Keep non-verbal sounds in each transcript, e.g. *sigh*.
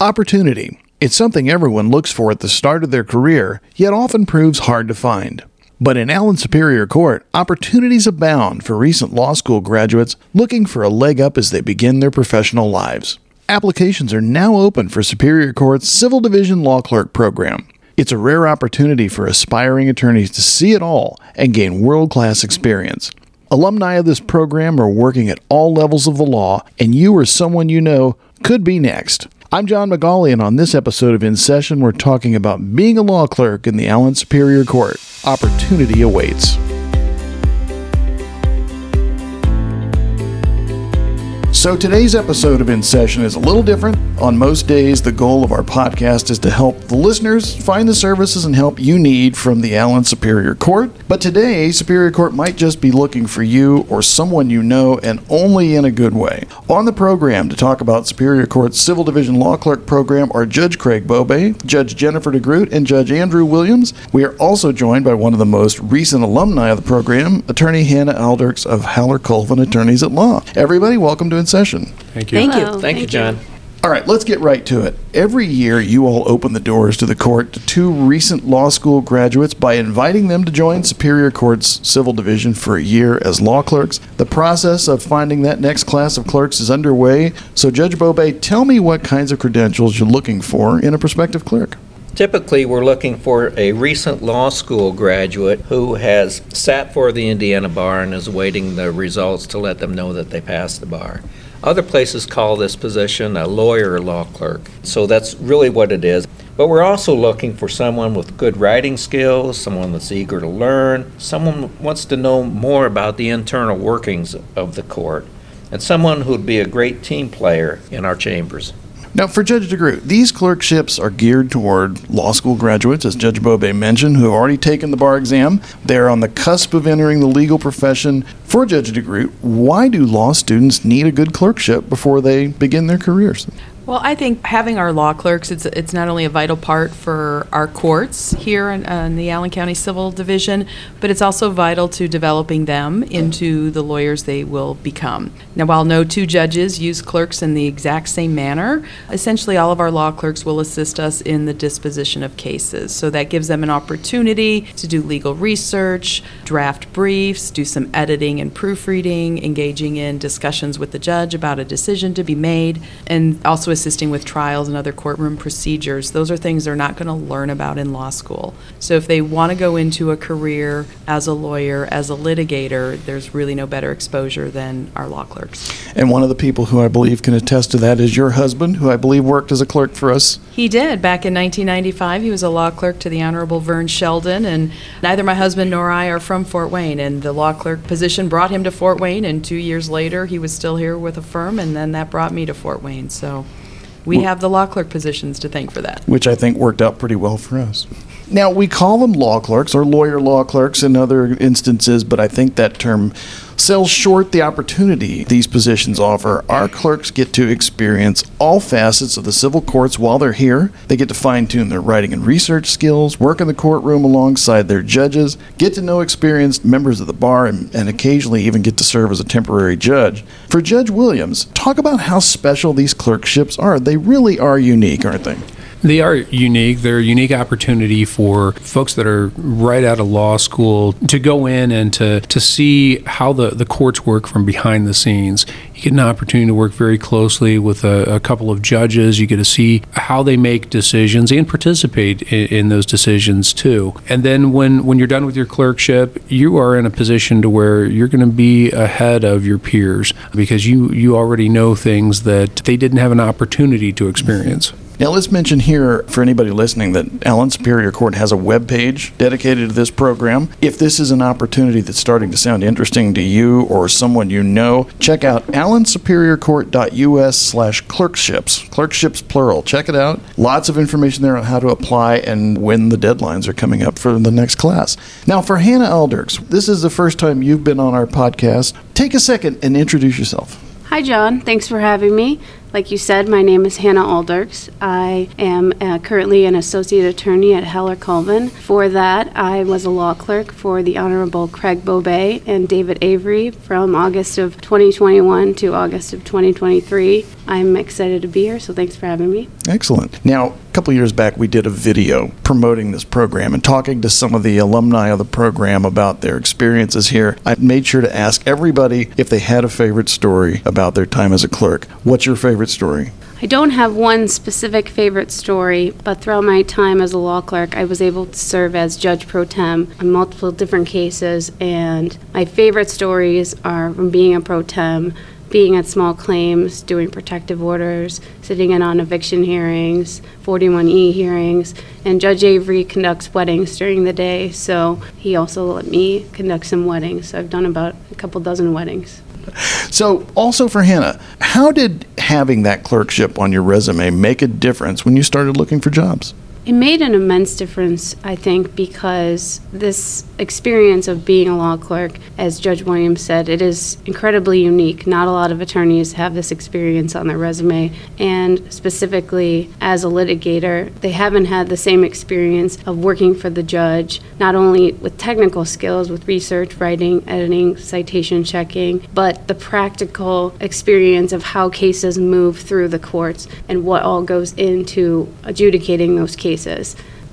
Opportunity. It's something everyone looks for at the start of their career, yet often proves hard to find. But in Allen Superior Court, opportunities abound for recent law school graduates looking for a leg up as they begin their professional lives. Applications are now open for Superior Court's Civil Division Law Clerk program. It's a rare opportunity for aspiring attorneys to see it all and gain world class experience. Alumni of this program are working at all levels of the law, and you or someone you know could be next. I'm John McGauley, and on this episode of In Session, we're talking about being a law clerk in the Allen Superior Court. Opportunity awaits. So today's episode of In Session is a little different. On most days, the goal of our podcast is to help the listeners find the services and help you need from the Allen Superior Court. But today, Superior Court might just be looking for you or someone you know and only in a good way. On the program to talk about Superior Court's Civil Division Law Clerk program are Judge Craig Bobay, Judge Jennifer DeGroote, and Judge Andrew Williams. We are also joined by one of the most recent alumni of the program, Attorney Hannah Aldrich of Haller Colvin Attorneys at Law. Everybody, welcome to In Session. Thank you. Thank you. Hello. Thank you, John. All right, let's get right to it. Every year, you all open the doors to the court to two recent law school graduates by inviting them to join Superior Court's Civil Division for a year as law clerks. The process of finding that next class of clerks is underway. So, Judge Bobay, tell me what kinds of credentials you're looking for in a prospective clerk. Typically, we're looking for a recent law school graduate who has sat for the Indiana bar and is awaiting the results to let them know that they passed the bar. Other places call this position a lawyer or law clerk. So that's really what it is. But we're also looking for someone with good writing skills, someone that's eager to learn, someone wants to know more about the internal workings of the court, and someone who'd be a great team player in our chambers. Now, for Judge DeGroote, these clerkships are geared toward law school graduates, as Judge Bobay mentioned, who have already taken the bar exam. They're on the cusp of entering the legal profession. For Judge DeGroote, why do law students need a good clerkship before they begin their careers? Well, I think having our law clerks, it's, it's not only a vital part for our courts here in, uh, in the Allen County Civil Division, but it's also vital to developing them into the lawyers they will become. Now, while no two judges use clerks in the exact same manner, essentially all of our law clerks will assist us in the disposition of cases. So that gives them an opportunity to do legal research, draft briefs, do some editing and proofreading, engaging in discussions with the judge about a decision to be made, and also assisting with trials and other courtroom procedures. Those are things they're not going to learn about in law school. So if they want to go into a career as a lawyer, as a litigator, there's really no better exposure than our law clerks. And one of the people who I believe can attest to that is your husband, who I believe worked as a clerk for us. He did. Back in 1995, he was a law clerk to the Honorable Vern Sheldon, and neither my husband nor I are from Fort Wayne. And the law clerk position brought him to Fort Wayne, and two years later, he was still here with a firm, and then that brought me to Fort Wayne. So we have the law clerk positions to thank for that. which I think worked out pretty well for us. Now, we call them law clerks or lawyer law clerks in other instances, but I think that term sells short the opportunity these positions offer. Our clerks get to experience all facets of the civil courts while they're here. They get to fine tune their writing and research skills, work in the courtroom alongside their judges, get to know experienced members of the bar, and, and occasionally even get to serve as a temporary judge. For Judge Williams, talk about how special these clerkships are. They really are unique, aren't they? They are unique. They're a unique opportunity for folks that are right out of law school to go in and to, to see how the, the courts work from behind the scenes. You get an opportunity to work very closely with a, a couple of judges. You get to see how they make decisions and participate in, in those decisions too. And then when, when you're done with your clerkship, you are in a position to where you're going to be ahead of your peers because you, you already know things that they didn't have an opportunity to experience. Now, let's mention here for anybody listening that Allen Superior Court has a web page dedicated to this program. If this is an opportunity that's starting to sound interesting to you or someone you know, check out allensuperiorcourt.us slash clerkships. Clerkships plural. Check it out. Lots of information there on how to apply and when the deadlines are coming up for the next class. Now, for Hannah Aldrich, this is the first time you've been on our podcast. Take a second and introduce yourself. Hi, John. Thanks for having me. Like you said, my name is Hannah Alderks. I am uh, currently an associate attorney at Haller Colvin. For that, I was a law clerk for the Honorable Craig Bobay and David Avery from August of 2021 to August of 2023. I'm excited to be here, so thanks for having me. Excellent. Now, couple years back, we did a video promoting this program and talking to some of the alumni of the program about their experiences here. I made sure to ask everybody if they had a favorite story about their time as a clerk. What's your favorite story? I don't have one specific favorite story, but throughout my time as a law clerk, I was able to serve as judge pro tem on multiple different cases, and my favorite stories are from being a pro tem, being at small claims, doing protective orders, sitting in on eviction hearings, 41E hearings, and Judge Avery conducts weddings during the day, so he also let me conduct some weddings. So I've done about a couple dozen weddings. So, also for Hannah, how did having that clerkship on your resume make a difference when you started looking for jobs? It made an immense difference, I think, because this experience of being a law clerk, as Judge Williams said, it is incredibly unique. Not a lot of attorneys have this experience on their resume, and specifically as a litigator, they haven't had the same experience of working for the judge, not only with technical skills, with research, writing, editing, citation checking, but the practical experience of how cases move through the courts and what all goes into adjudicating those cases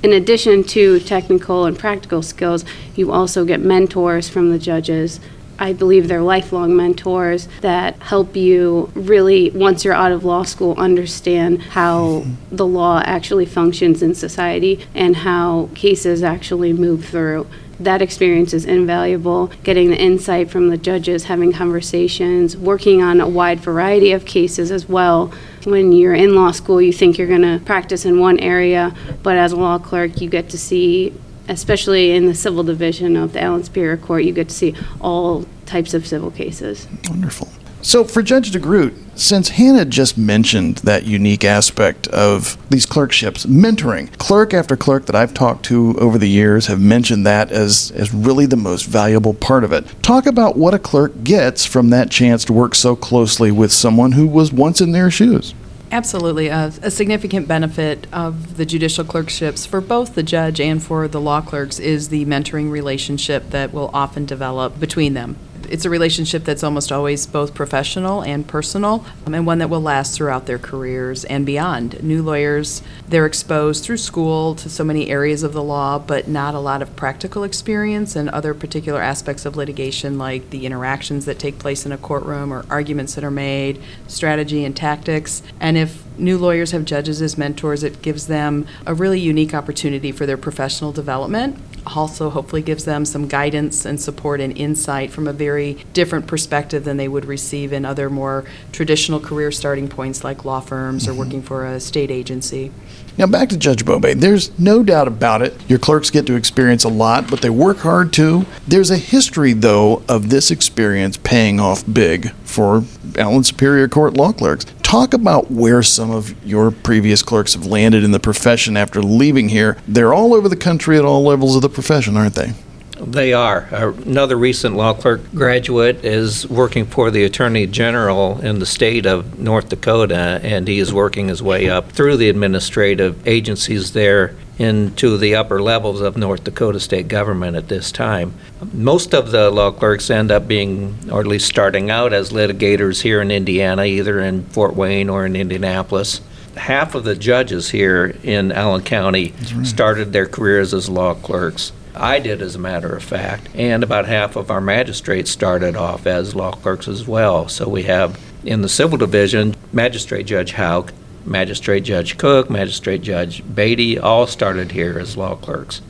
In addition to technical and practical skills, you also get mentors from the judges. I believe they're lifelong mentors that help you really, once you're out of law school, understand how the law actually functions in society and how cases actually move through that experience is invaluable. Getting the insight from the judges, having conversations, working on a wide variety of cases as well. When you're in law school, you think you're going to practice in one area, but as a law clerk, you get to see, especially in the civil division of the Allen Superior Court, you get to see all types of civil cases. Wonderful. So, for Judge DeGroote, since Hannah just mentioned that unique aspect of these clerkships, mentoring, clerk after clerk that I've talked to over the years have mentioned that as, as really the most valuable part of it. Talk about what a clerk gets from that chance to work so closely with someone who was once in their shoes. Absolutely. Uh, a significant benefit of the judicial clerkships for both the judge and for the law clerks is the mentoring relationship that will often develop between them it's a relationship that's almost always both professional and personal, um, and one that will last throughout their careers and beyond. New lawyers, they're exposed through school to so many areas of the law, but not a lot of practical experience and other particular aspects of litigation, like the interactions that take place in a courtroom or arguments that are made, strategy and tactics. And if new lawyers have judges as mentors, it gives them a really unique opportunity for their professional development. Also, hopefully, gives them some guidance and support and insight from a very different perspective than they would receive in other more traditional career starting points like law firms or mm-hmm. working for a state agency. Now, back to Judge Bobay. There's no doubt about it. Your clerks get to experience a lot, but they work hard too. There's a history, though, of this experience paying off big for Allen Superior Court law clerks. Talk about where some of your previous clerks have landed in the profession after leaving here. They're all over the country at all levels of the profession, aren't they? They are. Uh, another recent law clerk graduate is working for the Attorney General in the state of North Dakota, and he is working his way up through the administrative agencies there into the upper levels of North Dakota state government at this time. Most of the law clerks end up being, or at least starting out as litigators here in Indiana, either in Fort Wayne or in Indianapolis half of the judges here in Allen County right. started their careers as law clerks. I did, as a matter of fact, and about half of our magistrates started off as law clerks as well. So we have in the civil division, Magistrate Judge Hauk, Magistrate Judge Cook, Magistrate Judge Beatty, all started here as law clerks.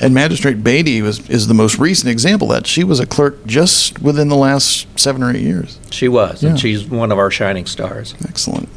And Magistrate Beatty was is the most recent example that. She was a clerk just within the last seven or eight years. She was, yeah. and she's one of our shining stars. Excellent.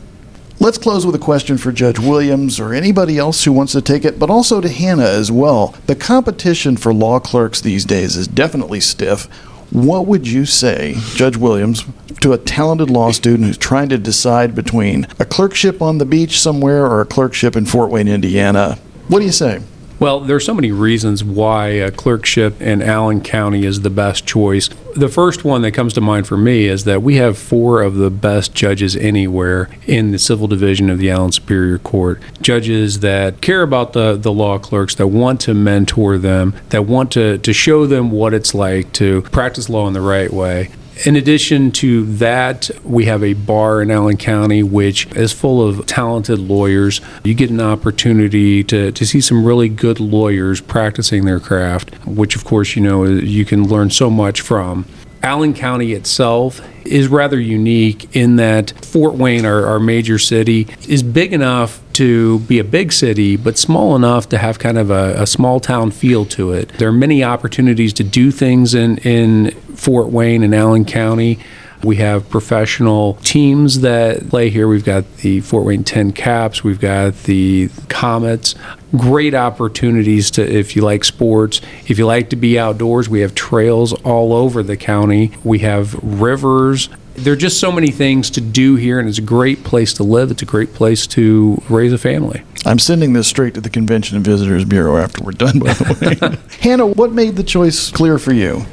Let's close with a question for Judge Williams or anybody else who wants to take it, but also to Hannah as well. The competition for law clerks these days is definitely stiff. What would you say, Judge Williams, to a talented law student who's trying to decide between a clerkship on the beach somewhere or a clerkship in Fort Wayne, Indiana? What do you say? Well, there are so many reasons why a clerkship in Allen County is the best choice. The first one that comes to mind for me is that we have four of the best judges anywhere in the civil division of the Allen Superior Court. Judges that care about the, the law clerks, that want to mentor them, that want to, to show them what it's like to practice law in the right way In addition to that, we have a bar in Allen County which is full of talented lawyers. You get an opportunity to, to see some really good lawyers practicing their craft, which, of course, you know, you can learn so much from. Allen County itself is rather unique in that Fort Wayne, our, our major city, is big enough to be a big city, but small enough to have kind of a, a, small town feel to it. There are many opportunities to do things in, in Fort Wayne and Allen County. We have professional teams that play here. We've got the Fort Wayne TinCaps, we've got the Komets. Great opportunities to, if you like sports, if you like to be outdoors, we have trails all over the county. We have rivers. There are just so many things to do here, and it's a great place to live. It's a great place to raise a family. I'm sending this straight to the Convention and Visitors Bureau after we're done, by the way. *laughs* Hannah, what made the choice clear for you?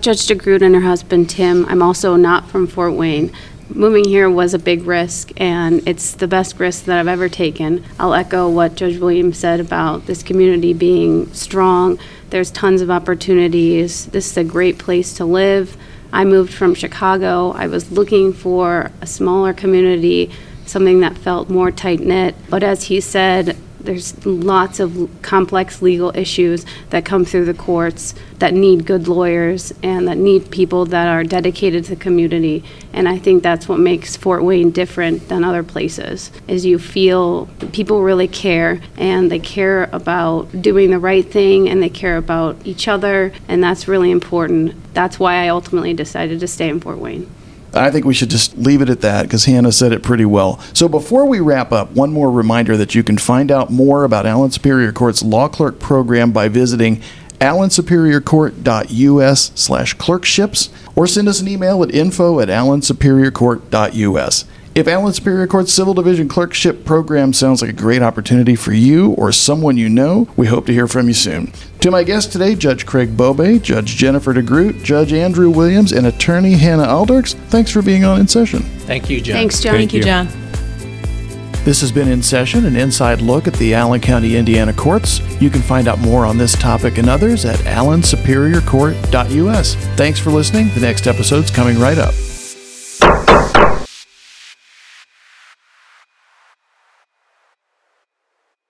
Judge DeGroote and her husband Tim. I'm also not from Fort Wayne. Moving here was a big risk, and it's the best risk that I've ever taken. I'll echo what Judge Williams said about this community being strong. There's tons of opportunities. This is a great place to live. I moved from Chicago. I was looking for a smaller community, something that felt more tight knit. But as he said, there's lots of complex legal issues that come through the courts that need good lawyers and that need people that are dedicated to the community. And I think that's what makes Fort Wayne different than other places. Is you feel people really care and they care about doing the right thing and they care about each other and that's really important. That's why I ultimately decided to stay in Fort Wayne. I think we should just leave it at that because Hannah said it pretty well. So before we wrap up, one more reminder that you can find out more about Allen Superior Court's law clerk program by visiting allensuperiorcourt.us slash clerkships or send us an email at info at allensuperiorcourt.us. If Allen Superior Court Civil Division Clerkship Program sounds like a great opportunity for you or someone you know, we hope to hear from you soon. To my guests today, Judge Craig Bobay, Judge Jennifer DeGroote, Judge Andrew Williams, and Attorney Hannah Alderks, thanks for being on In Session. Thank you, John. Thanks, John. Thank you, John. This has been In Session, an inside look at the Allen County, Indiana courts. You can find out more on this topic and others at allensuperiorcourt.us. Thanks for listening. The next episode's coming right up.